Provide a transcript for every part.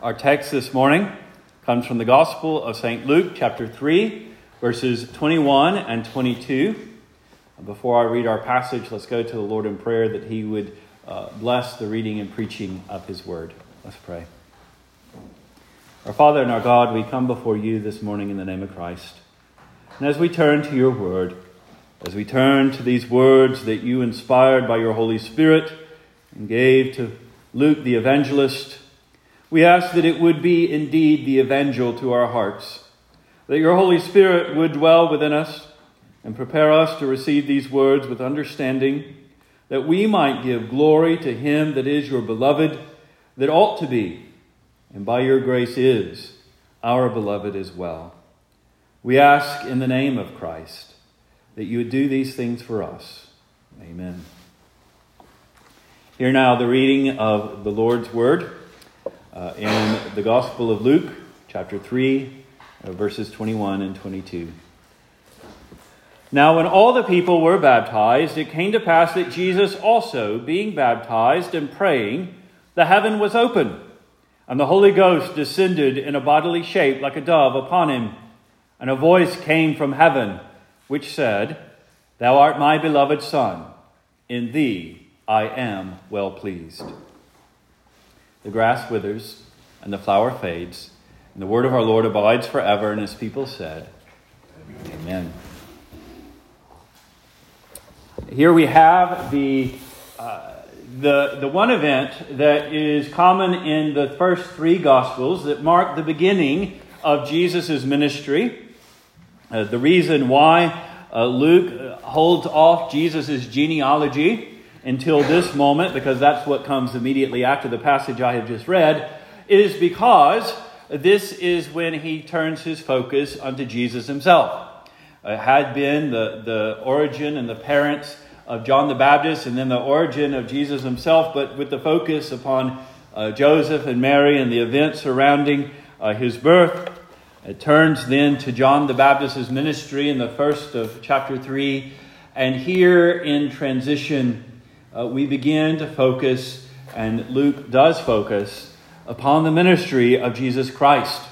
Our text this morning comes from the Gospel of St. Luke, chapter 3, verses 21 and 22. Before I read our passage, let's go to the Lord in prayer that He would uh, bless the reading and preaching of His word. Let's pray. Our Father and our God, we come before you this morning in the name of Christ. And as we turn to your word, as we turn to these words that you inspired by your Holy Spirit and gave to Luke the evangelist, we ask that it would be indeed the evangel to our hearts, that your Holy Spirit would dwell within us and prepare us to receive these words with understanding, that we might give glory to him that is your beloved, that ought to be, and by your grace is, our beloved as well. We ask in the name of Christ that you would do these things for us. Amen. Hear now the reading of the Lord's Word uh, in the Gospel of Luke, chapter 3, uh, verses 21 and 22. Now, when all the people were baptized, it came to pass that Jesus also, being baptized and praying, the heaven was open, and the Holy Ghost descended in a bodily shape like a dove upon him. And a voice came from heaven, which said, Thou art my beloved Son, in thee I am well pleased. The grass withers and the flower fades, and the word of our Lord abides forever. And his people said, Amen. Here we have the, uh, the, the one event that is common in the first three Gospels that mark the beginning of Jesus' ministry. Uh, the reason why uh, Luke holds off Jesus' genealogy until this moment, because that's what comes immediately after the passage I have just read, is because this is when he turns his focus unto Jesus himself. It had been the, the origin and the parents of John the Baptist, and then the origin of Jesus himself, but with the focus upon uh, Joseph and Mary and the events surrounding uh, his birth. It turns then to John the Baptist's ministry in the first of chapter 3. And here in transition, uh, we begin to focus, and Luke does focus, upon the ministry of Jesus Christ.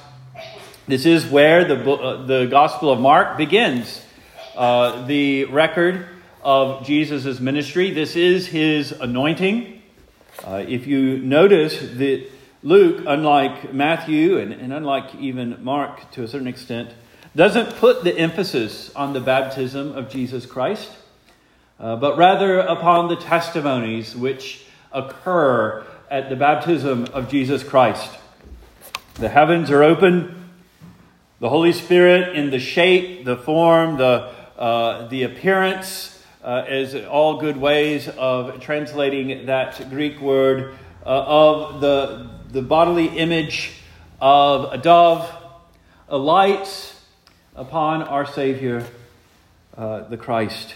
This is where the, uh, the Gospel of Mark begins. Uh, the record of Jesus' ministry. This is his anointing. Uh, if you notice that Luke, unlike Matthew and, and unlike even Mark to a certain extent, doesn't put the emphasis on the baptism of Jesus Christ uh, but rather upon the testimonies which occur at the baptism of Jesus Christ. The heavens are open, the Holy Spirit, in the shape, the form, the, uh, the appearance, uh, is all good ways of translating that Greek word uh, of the, the bodily image of a dove, alights upon our Savior, uh, the Christ.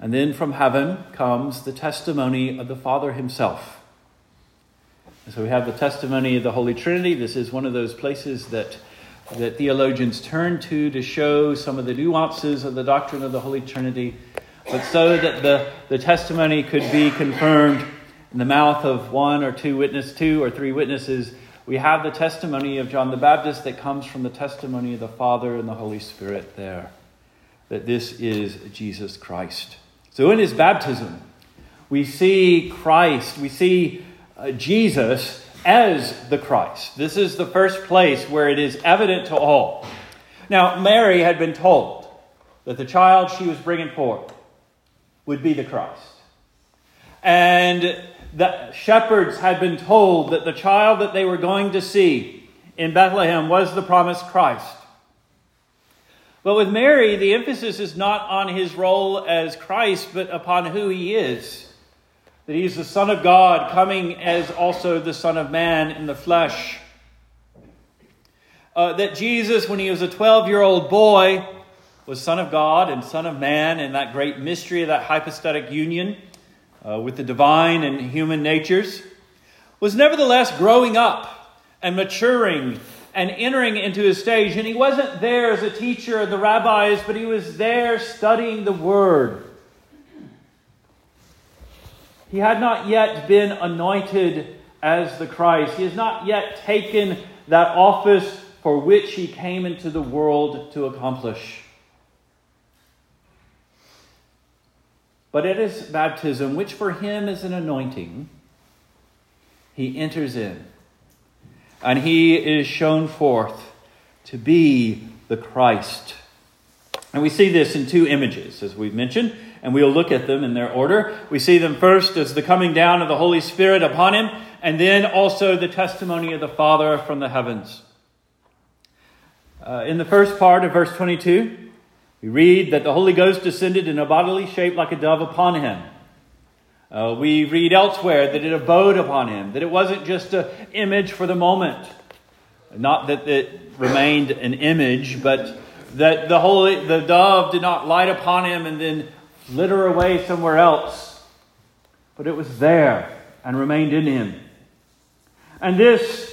And then from heaven comes the testimony of the Father himself. so we have the testimony of the Holy Trinity. This is one of those places that, that theologians turn to to show some of the nuances of the doctrine of the Holy Trinity, but so that the, the testimony could be confirmed in the mouth of one or two witnesses, two or three witnesses. We have the testimony of John the Baptist that comes from the testimony of the Father and the Holy Spirit there, that this is Jesus Christ. So in his baptism, we see Christ, we see uh, Jesus as the Christ. This is the first place where it is evident to all. Now, Mary had been told that the child she was bringing forth would be the Christ. And the shepherds had been told that the child that they were going to see in Bethlehem was the promised Christ. But with Mary, the emphasis is not on his role as Christ, but upon who he is. That he's the Son of God, coming as also the Son of Man in the flesh. Uh, that Jesus, when he was a 12 year old boy, was Son of God and Son of Man in that great mystery of that hypostatic union uh, with the divine and human natures, was nevertheless growing up and maturing and entering into his stage. And he wasn't there as a teacher of the rabbis, but he was there studying the word. He had not yet been anointed as the Christ. He has not yet taken that office for which he came into the world to accomplish. But at his baptism, which for him is an anointing, he enters in and he is shown forth to be the Christ. And we see this in two images, as we've mentioned, and we'll look at them in their order. We see them first as the coming down of the Holy Spirit upon him, and then also the testimony of the Father from the heavens. Uh, in the first part of verse 22, we read that the Holy Ghost descended in a bodily shape like a dove upon him. Uh, we read elsewhere that it abode upon him, that it wasn't just an image for the moment. Not that it remained an image, but that the holy the dove did not light upon him and then litter away somewhere else. But it was there and remained in him. And this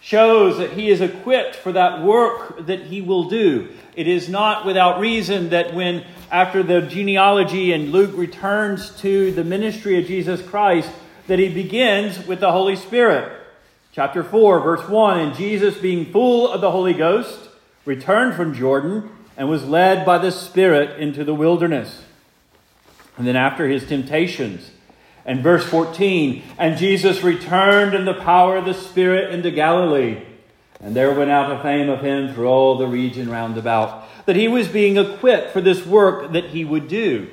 shows that he is equipped for that work that he will do. It is not without reason that when, after the genealogy and Luke returns to the ministry of Jesus Christ, that he begins with the Holy Spirit. Chapter 4, verse 1 And Jesus, being full of the Holy Ghost, returned from Jordan and was led by the Spirit into the wilderness. And then after his temptations, and verse 14, and Jesus returned in the power of the Spirit into Galilee. And there went out a fame of him through all the region round about, that he was being equipped for this work that he would do.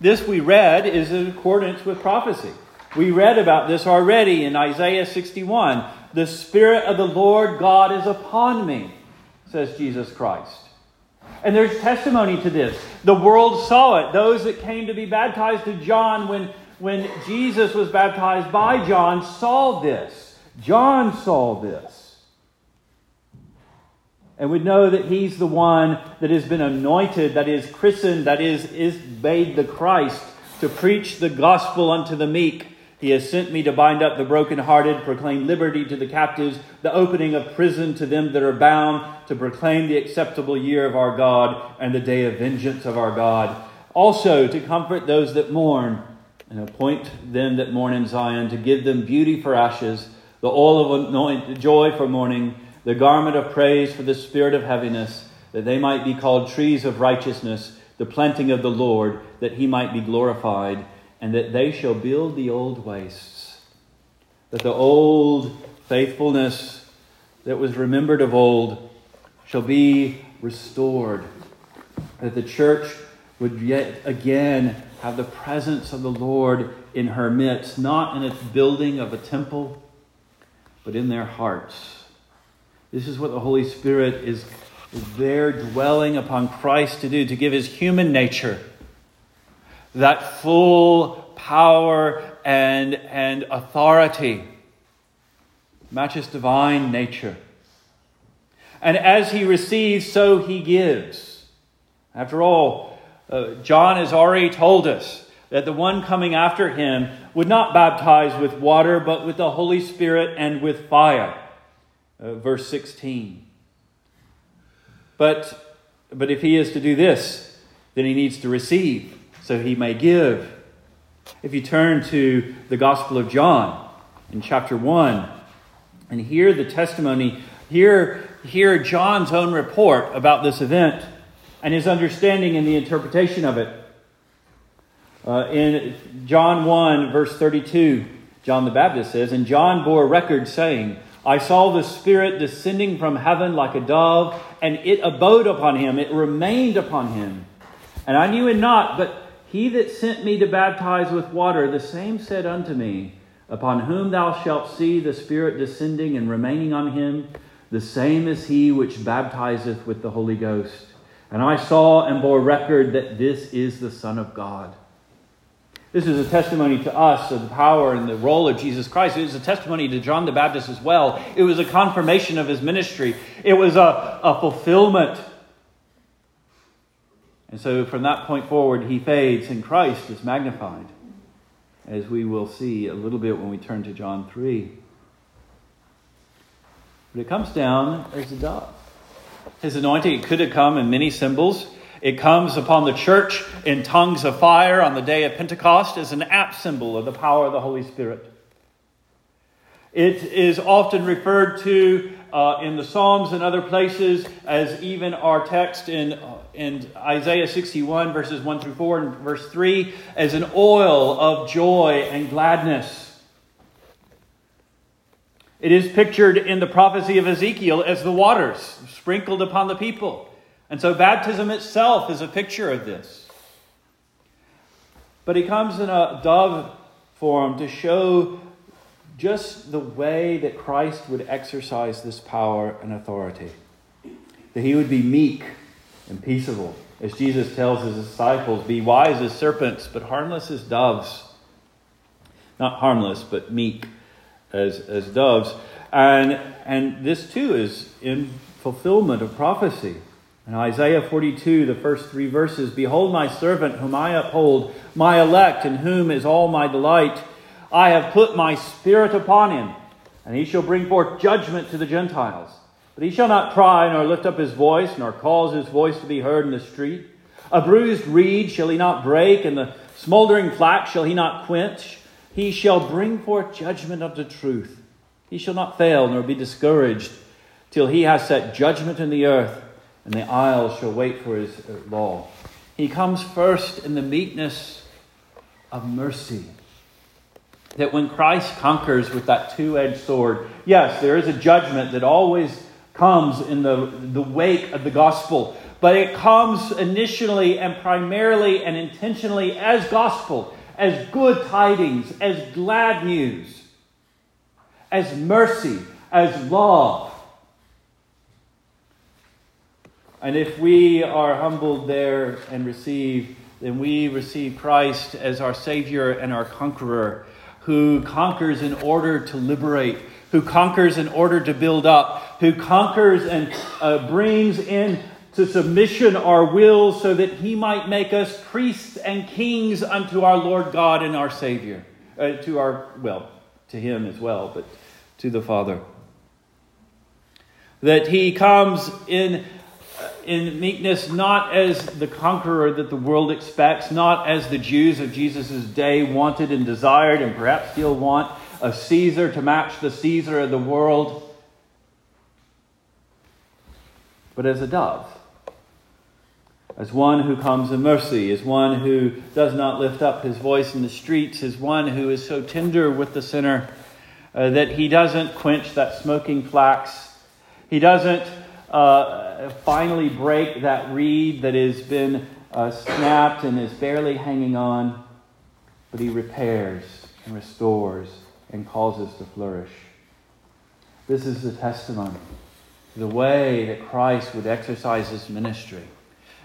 This we read is in accordance with prophecy. We read about this already in Isaiah 61. The Spirit of the Lord God is upon me, says Jesus Christ. And there's testimony to this. The world saw it. Those that came to be baptized to John when, when Jesus was baptized by John saw this. John saw this and would know that he's the one that has been anointed, that is christened, that is, is made the Christ, to preach the gospel unto the meek. He has sent me to bind up the brokenhearted, proclaim liberty to the captives, the opening of prison to them that are bound, to proclaim the acceptable year of our God and the day of vengeance of our God. Also to comfort those that mourn, and appoint them that mourn in Zion, to give them beauty for ashes, the oil of joy for mourning the garment of praise for the spirit of heaviness, that they might be called trees of righteousness, the planting of the Lord, that he might be glorified, and that they shall build the old wastes. That the old faithfulness that was remembered of old shall be restored. That the church would yet again have the presence of the Lord in her midst, not in its building of a temple, but in their hearts this is what the Holy Spirit is, there dwelling upon Christ to do, to give his human nature that full power and, and authority, matches divine nature. And as he receives, so he gives. After all, uh, John has already told us that the one coming after him would not baptize with water, but with the Holy Spirit and with fire uh, verse 16. But, but if he is to do this, then he needs to receive so he may give. If you turn to the Gospel of John in chapter 1 and hear the testimony, hear, hear John's own report about this event and his understanding and the interpretation of it. Uh, in John 1, verse 32, John the Baptist says, And John bore record, saying, I saw the Spirit descending from heaven like a dove, and it abode upon him, it remained upon him. And I knew it not, but he that sent me to baptize with water, the same said unto me, Upon whom thou shalt see the Spirit descending and remaining on him, the same is he which baptizeth with the Holy Ghost. And I saw and bore record that this is the Son of God. This is a testimony to us of the power and the role of Jesus Christ. It was a testimony to John the Baptist as well. It was a confirmation of his ministry, it was a, a fulfillment. And so from that point forward, he fades and Christ is magnified, as we will see a little bit when we turn to John 3. But it comes down as a dove. His anointing it could have come in many symbols. It comes upon the church in tongues of fire on the day of Pentecost as an apt symbol of the power of the Holy Spirit. It is often referred to uh, in the Psalms and other places as even our text in, uh, in Isaiah 61, verses 1 through 4 and verse 3, as an oil of joy and gladness. It is pictured in the prophecy of Ezekiel as the waters sprinkled upon the people. And so baptism itself is a picture of this. But he comes in a dove form to show just the way that Christ would exercise this power and authority. That he would be meek and peaceable. As Jesus tells his disciples, be wise as serpents, but harmless as doves. Not harmless, but meek as, as doves. And, and this too is in fulfillment of prophecy. In Isaiah 42, the first three verses Behold, my servant whom I uphold, my elect, in whom is all my delight. I have put my spirit upon him, and he shall bring forth judgment to the Gentiles. But he shall not cry, nor lift up his voice, nor cause his voice to be heard in the street. A bruised reed shall he not break, and the smoldering flax shall he not quench. He shall bring forth judgment unto truth. He shall not fail nor be discouraged till he has set judgment in the earth, and the isles shall wait for his law. He comes first in the meekness of mercy. That when Christ conquers with that two edged sword, yes, there is a judgment that always comes in the, the wake of the gospel, but it comes initially and primarily and intentionally as gospel as good tidings, as glad news, as mercy, as love. And if we are humbled there and receive, then we receive Christ as our Savior and our conqueror, who conquers in order to liberate, who conquers in order to build up, who conquers and uh, brings in to submission our wills so that he might make us priests and kings unto our Lord God and our Savior. Uh, to our, well, to him as well, but to the Father. That he comes in, uh, in meekness not as the conqueror that the world expects, not as the Jews of Jesus' day wanted and desired and perhaps still want, a Caesar to match the Caesar of the world, but as a dove as one who comes in mercy, as one who does not lift up his voice in the streets, as one who is so tender with the sinner uh, that he doesn't quench that smoking flax. He doesn't uh, finally break that reed that has been uh, snapped and is barely hanging on, but he repairs and restores and causes to flourish. This is the testimony, the way that Christ would exercise his ministry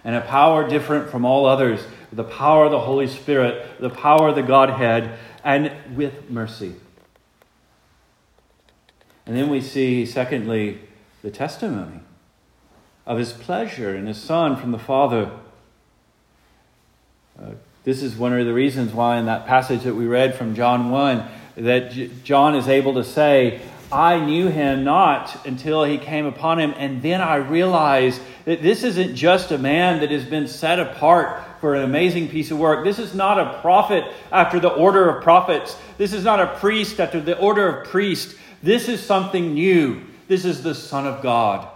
and a power different from all others the power of the Holy Spirit, the power of the Godhead, and with mercy. And then we see, secondly, the testimony of his pleasure in his Son from the Father. Uh, this is one of the reasons why, in that passage that we read from John 1, that John is able to say, I knew him not until he came upon him. And then I realized that this isn't just a man that has been set apart for an amazing piece of work. This is not a prophet after the order of prophets. This is not a priest after the order of priests. This is something new. This is the Son of God.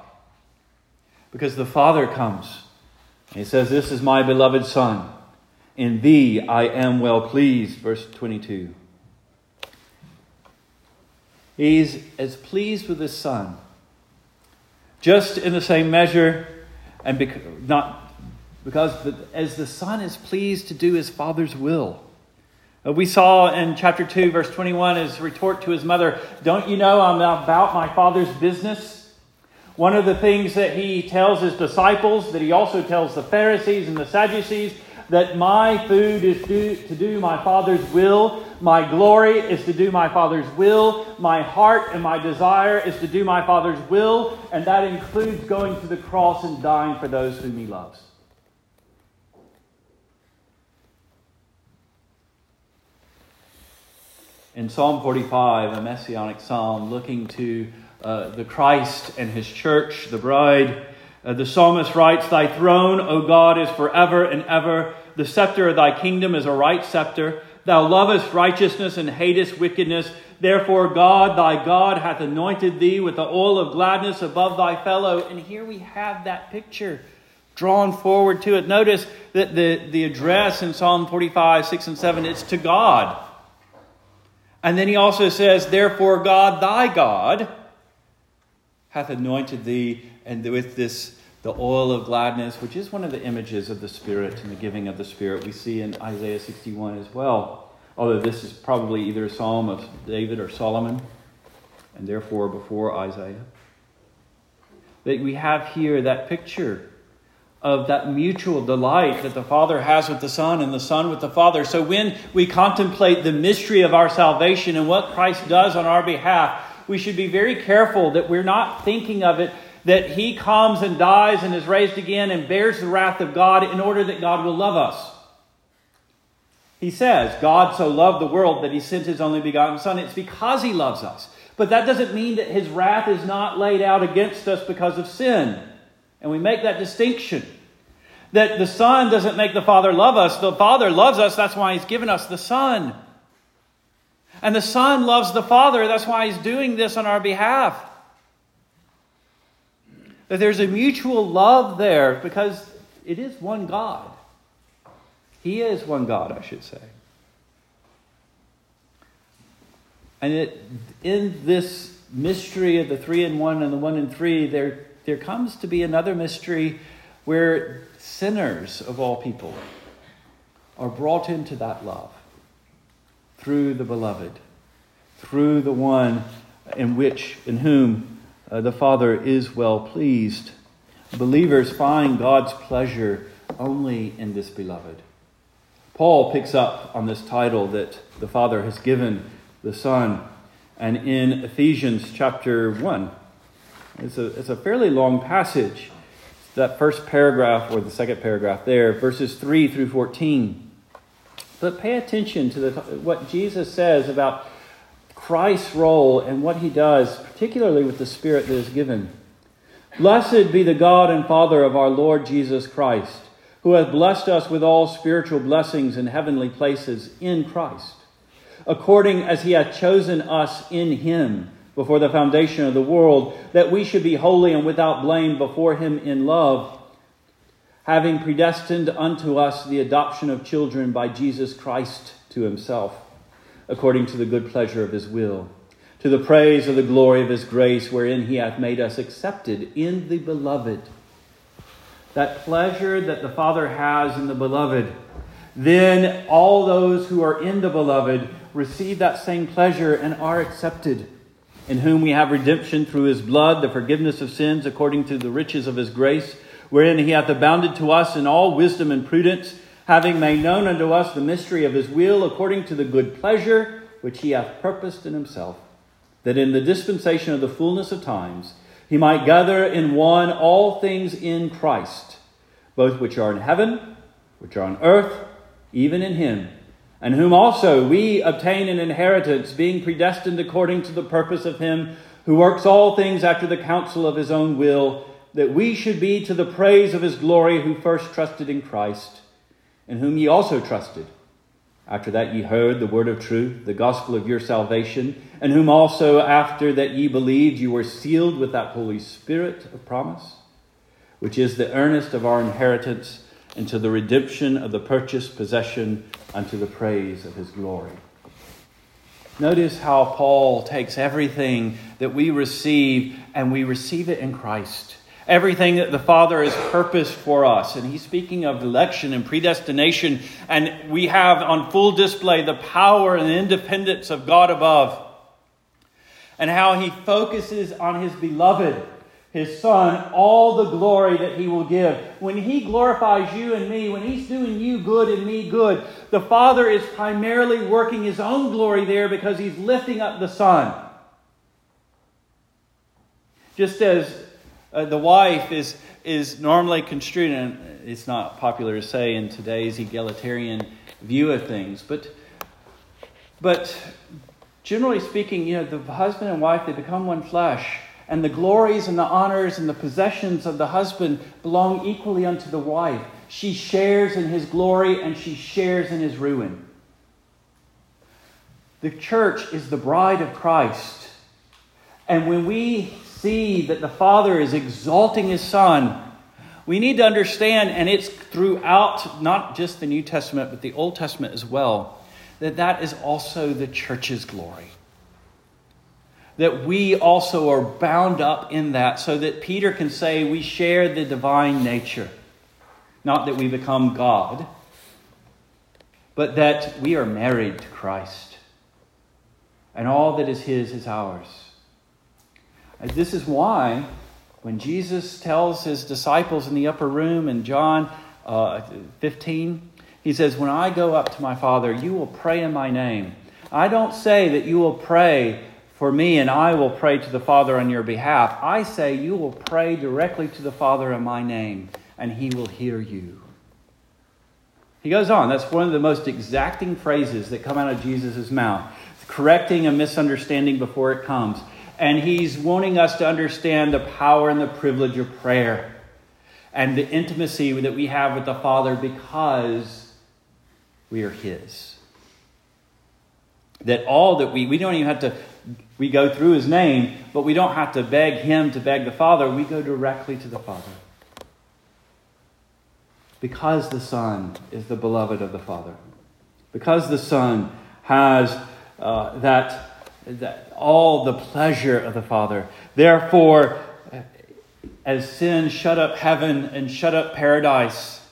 Because the Father comes. He says, This is my beloved Son. In thee I am well pleased. Verse 22. He's as pleased with his son. Just in the same measure, and bec- not because, as the son is pleased to do his father's will. Uh, we saw in chapter 2, verse 21, his retort to his mother, Don't you know I'm about my father's business? One of the things that he tells his disciples, that he also tells the Pharisees and the Sadducees, that my food is to do my Father's will. My glory is to do my Father's will. My heart and my desire is to do my Father's will. And that includes going to the cross and dying for those whom He loves. In Psalm 45, a messianic psalm looking to uh, the Christ and His church, the bride, uh, the psalmist writes, Thy throne, O God, is forever and ever. The scepter of thy kingdom is a right scepter. Thou lovest righteousness and hatest wickedness. Therefore, God, thy God, hath anointed thee with the oil of gladness above thy fellow. And here we have that picture drawn forward to it. Notice that the, the address in Psalm 45, 6 and 7, it's to God. And then he also says, Therefore, God, thy God, hath anointed thee, and with this, the oil of gladness, which is one of the images of the Spirit and the giving of the Spirit, we see in Isaiah 61 as well. Although this is probably either a psalm of David or Solomon, and therefore before Isaiah. That we have here that picture of that mutual delight that the Father has with the Son and the Son with the Father. So when we contemplate the mystery of our salvation and what Christ does on our behalf, we should be very careful that we're not thinking of it that he comes and dies and is raised again and bears the wrath of God in order that God will love us. He says, God so loved the world that he sent his only begotten Son. It's because he loves us. But that doesn't mean that his wrath is not laid out against us because of sin. And we make that distinction. That the Son doesn't make the Father love us. The Father loves us. That's why He's given us the Son. And the Son loves the Father. That's why He's doing this on our behalf. That there's a mutual love there because it is one God. He is one God, I should say. And it, in this mystery of the three and one and the one and three, there, there comes to be another mystery where sinners of all people are brought into that love through the beloved, through the one in which, in whom uh, the Father is well pleased. Believers find God's pleasure only in this beloved. Paul picks up on this title that the Father has given the Son. And in Ephesians chapter 1, it's a, it's a fairly long passage that first paragraph or the second paragraph there, verses 3 through 14. But pay attention to the, what Jesus says about Christ's role and what he does, particularly with the Spirit that is given. Blessed be the God and Father of our Lord Jesus Christ, who hath blessed us with all spiritual blessings in heavenly places in Christ, according as he hath chosen us in him before the foundation of the world, that we should be holy and without blame before him in love, having predestined unto us the adoption of children by Jesus Christ to himself, according to the good pleasure of his will, to the praise of the glory of his grace, wherein he hath made us accepted in the beloved. That pleasure that the Father has in the beloved, then all those who are in the beloved receive that same pleasure and are accepted in whom we have redemption through his blood, the forgiveness of sins according to the riches of his grace, wherein he hath abounded to us in all wisdom and prudence, having made known unto us the mystery of his will according to the good pleasure which he hath purposed in himself, that in the dispensation of the fullness of times he might gather in one all things in Christ, both which are in heaven, which are on earth, even in him and whom also we obtain an inheritance, being predestined according to the purpose of Him who works all things after the counsel of His own will, that we should be to the praise of His glory who first trusted in Christ, in whom ye also trusted. After that ye heard the word of truth, the gospel of your salvation, and whom also after that ye believed you were sealed with that Holy Spirit of promise, which is the earnest of our inheritance until the redemption of the purchased possession unto the praise of his glory. Notice how Paul takes everything that we receive and we receive it in Christ. Everything that the Father has purposed for us. And he's speaking of election and predestination. And we have on full display the power and independence of God above. And how he focuses on his beloved his son all the glory that he will give. When he glorifies you and me, when he's doing you good and me good, the Father is primarily working his own glory there because he's lifting up the Son. Just as uh, the wife is, is normally construed, and it's not popular to say in today's egalitarian view of things, but, but generally speaking, you know, the husband and wife, they become one flesh and the glories and the honors and the possessions of the husband belong equally unto the wife. She shares in his glory and she shares in his ruin. The church is the bride of Christ. And when we see that the Father is exalting his Son, we need to understand, and it's throughout not just the New Testament, but the Old Testament as well, that that is also the church's glory. That we also are bound up in that so that Peter can say we share the divine nature. Not that we become God, but that we are married to Christ. And all that is His is ours. This is why when Jesus tells his disciples in the upper room in John uh, 15, he says, When I go up to my Father, you will pray in my name. I don't say that you will pray for me and I will pray to the Father on your behalf. I say you will pray directly to the Father in my name, and he will hear you. He goes on. That's one of the most exacting phrases that come out of Jesus' mouth, correcting a misunderstanding before it comes. And he's wanting us to understand the power and the privilege of prayer and the intimacy that we have with the Father because we are his. That all that we, we don't even have to, we go through his name, but we don't have to beg him to beg the Father. We go directly to the Father. Because the Son is the beloved of the Father. Because the Son has uh, that that all the pleasure of the Father. Therefore, as sin shut up heaven and shut up paradise,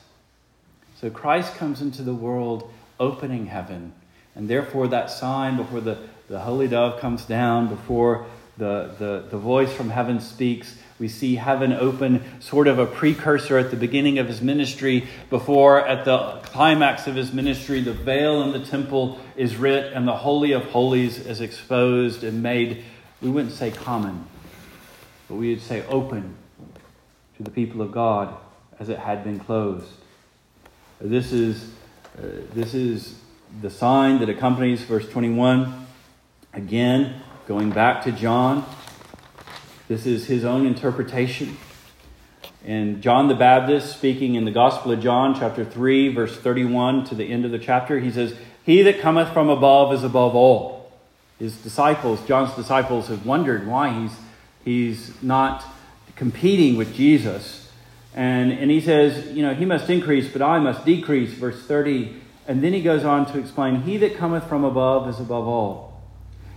so Christ comes into the world opening heaven. And therefore, that sign before the, the holy dove comes down, before the, the, the voice from heaven speaks, we see heaven open, sort of a precursor at the beginning of his ministry, before at the climax of his ministry, the veil in the temple is writ and the Holy of Holies is exposed and made, we wouldn't say common, but we would say open to the people of God as it had been closed. This is, uh, this is the sign that accompanies verse 21. Again, going back to John, this is his own interpretation. And John the Baptist, speaking in the Gospel of John, chapter 3, verse 31 to the end of the chapter, he says, He that cometh from above is above all. His disciples, John's disciples, have wondered why he's, he's not competing with Jesus. And, and he says, You know, he must increase, but I must decrease, verse 30. And then he goes on to explain, He that cometh from above is above all.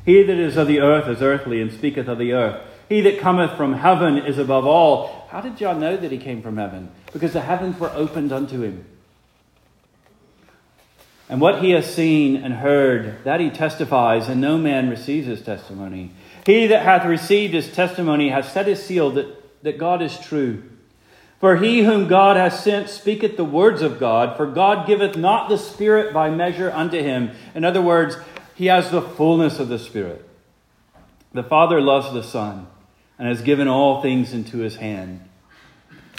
He that is of the earth is earthly, and speaketh of the earth. He that cometh from heaven is above all. How did John know that he came from heaven? Because the heavens were opened unto him. And what he has seen and heard, that he testifies, and no man receives his testimony. He that hath received his testimony hath set his seal that, that God is true. For he whom God hath sent speaketh the words of God, for God giveth not the Spirit by measure unto him. In other words, he has the fullness of the Spirit. The Father loves the Son and has given all things into his hand.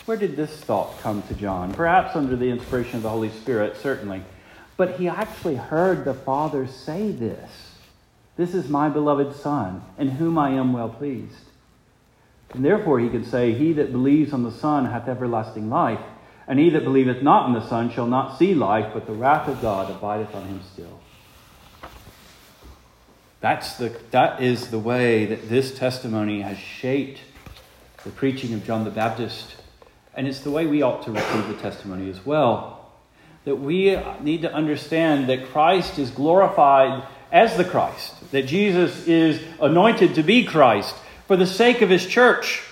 Where did this thought come to John? Perhaps under the inspiration of the Holy Spirit, certainly. But he actually heard the Father say this This is my beloved Son, in whom I am well pleased. And therefore he could say, He that believes on the Son hath everlasting life, and he that believeth not in the Son shall not see life, but the wrath of God abideth on him still. That's the, that is the way that this testimony has shaped the preaching of John the Baptist. And it's the way we ought to receive the testimony as well. That we need to understand that Christ is glorified as the Christ, that Jesus is anointed to be Christ for the sake of his church,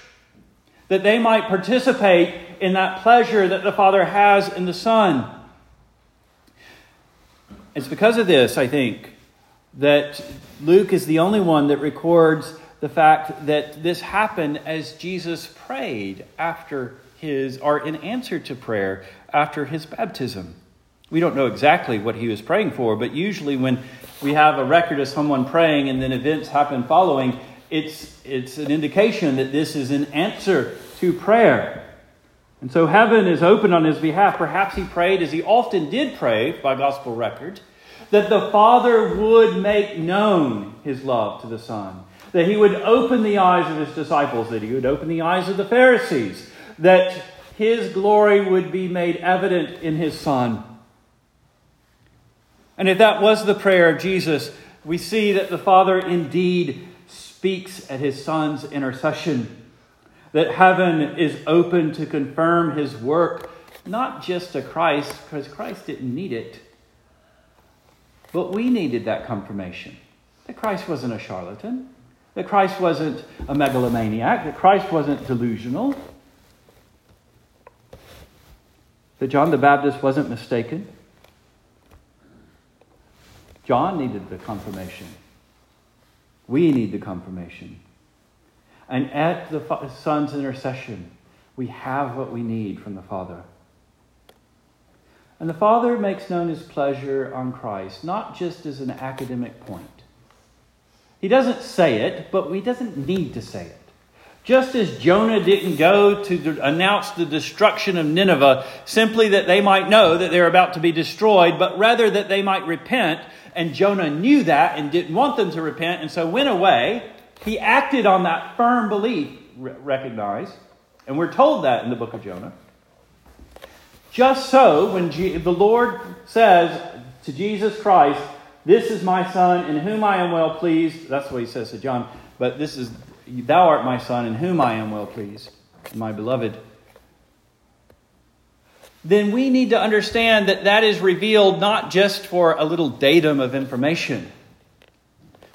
that they might participate in that pleasure that the Father has in the Son. It's because of this, I think, that Luke is the only one that records the fact that this happened as Jesus prayed after his, or in answer to prayer after his baptism. We don't know exactly what he was praying for, but usually when we have a record of someone praying and then events happen following, it's, it's an indication that this is an answer to prayer. And so heaven is open on his behalf. Perhaps he prayed as he often did pray by gospel record that the Father would make known his love to the Son, that he would open the eyes of his disciples, that he would open the eyes of the Pharisees, that his glory would be made evident in his Son. And if that was the prayer of Jesus, we see that the Father indeed speaks at his Son's intercession, that heaven is open to confirm his work, not just to Christ, because Christ didn't need it, but we needed that confirmation that Christ wasn't a charlatan, that Christ wasn't a megalomaniac, that Christ wasn't delusional, that John the Baptist wasn't mistaken. John needed the confirmation. We need the confirmation. And at the Son's intercession, we have what we need from the Father. And the Father makes known his pleasure on Christ, not just as an academic point. He doesn't say it, but he doesn't need to say it. Just as Jonah didn't go to announce the destruction of Nineveh simply that they might know that they're about to be destroyed, but rather that they might repent, and Jonah knew that and didn't want them to repent, and so went away, he acted on that firm belief, recognize, and we're told that in the book of Jonah. Just so, when the Lord says to Jesus Christ, This is my son in whom I am well pleased, that's what he says to John, but this is, Thou art my son in whom I am well pleased, my beloved. Then we need to understand that that is revealed not just for a little datum of information,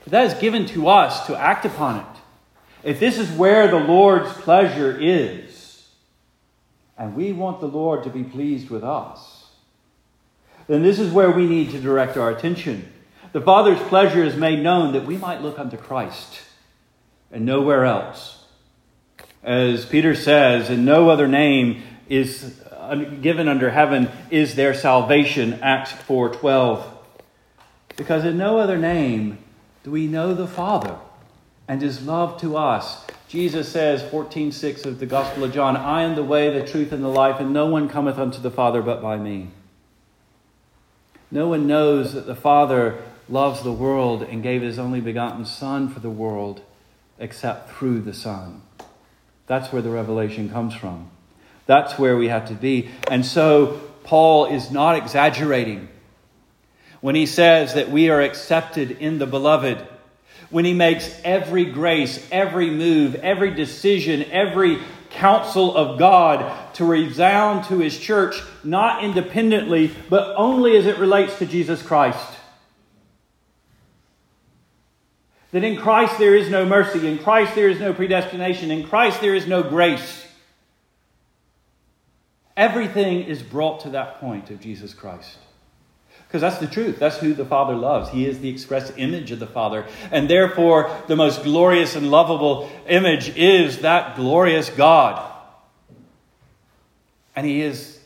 but that is given to us to act upon it. If this is where the Lord's pleasure is, and we want the Lord to be pleased with us, then this is where we need to direct our attention. The Father's pleasure is made known that we might look unto Christ and nowhere else. As Peter says, in no other name is given under heaven is there salvation, Acts 4:12. Because in no other name do we know the Father and his love to us Jesus says, 14.6 of the Gospel of John, I am the way, the truth, and the life, and no one cometh unto the Father but by me. No one knows that the Father loves the world and gave his only begotten Son for the world except through the Son. That's where the revelation comes from. That's where we have to be. And so Paul is not exaggerating when he says that we are accepted in the beloved when he makes every grace, every move, every decision, every counsel of God to resound to his church, not independently, but only as it relates to Jesus Christ. That in Christ there is no mercy, in Christ there is no predestination, in Christ there is no grace. Everything is brought to that point of Jesus Christ. Because that's the truth. That's who the Father loves. He is the express image of the Father. And therefore, the most glorious and lovable image is that glorious God. And He is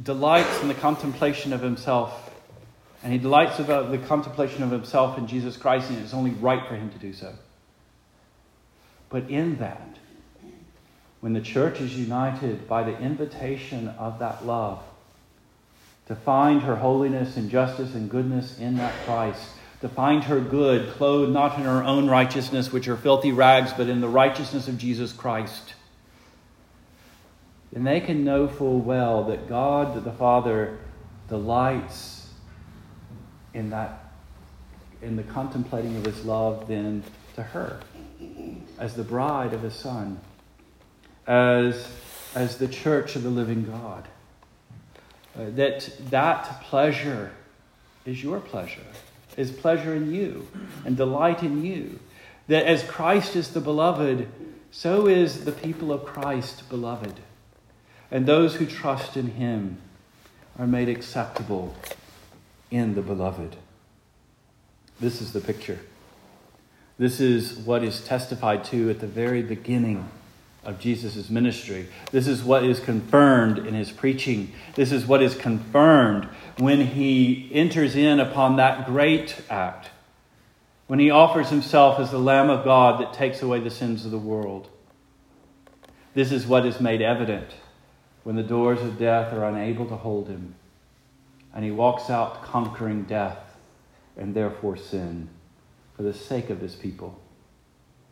delights in the contemplation of Himself. And He delights about the contemplation of Himself in Jesus Christ, and it's only right for Him to do so. But in that, when the church is united by the invitation of that love, to find her holiness and justice and goodness in that Christ, to find her good, clothed not in her own righteousness, which are filthy rags, but in the righteousness of Jesus Christ. Then they can know full well that God the Father delights in that in the contemplating of his love then to her as the bride of his son as as the church of the living God Uh, that that pleasure is your pleasure, is pleasure in you and delight in you. That as Christ is the beloved, so is the people of Christ beloved. And those who trust in him are made acceptable in the beloved. This is the picture. This is what is testified to at the very beginning of Jesus' ministry. This is what is confirmed in his preaching. This is what is confirmed when he enters in upon that great act, when he offers himself as the Lamb of God that takes away the sins of the world. This is what is made evident when the doors of death are unable to hold him, and he walks out conquering death and therefore sin for the sake of his people.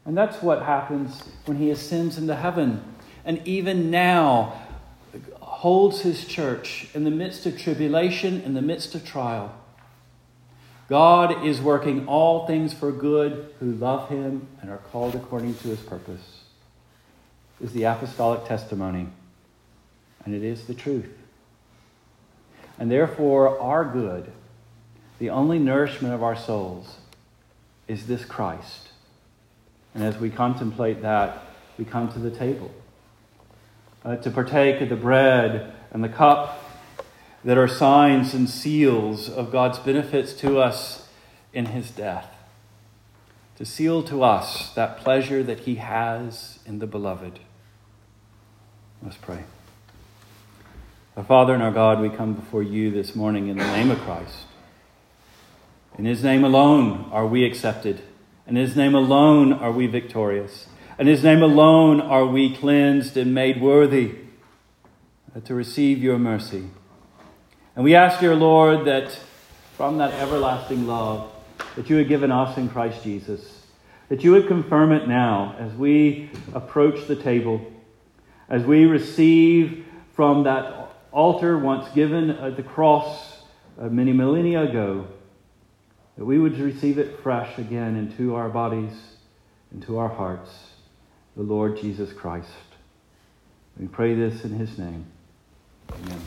And that's what happens when he ascends into heaven. And even now, holds his church in the midst of tribulation, in the midst of trial. God is working all things for good who love him and are called according to his purpose, is the apostolic testimony, and it is the truth. And therefore, our good, the only nourishment of our souls, is this Christ. And as we contemplate that, we come to the table uh, to partake of the bread and the cup that are signs and seals of God's benefits to us in his death. To seal to us that pleasure that he has in the beloved. Let's pray. Our Father and our God, we come before you this morning in the name of Christ. In his name alone are we accepted. In his name alone are we victorious. In his name alone are we cleansed and made worthy to receive your mercy. And we ask, dear Lord, that from that everlasting love that you have given us in Christ Jesus, that you would confirm it now as we approach the table, as we receive from that altar once given at the cross uh, many millennia ago, that we would receive it fresh again into our bodies, into our hearts, the Lord Jesus Christ. We pray this in his name. Amen.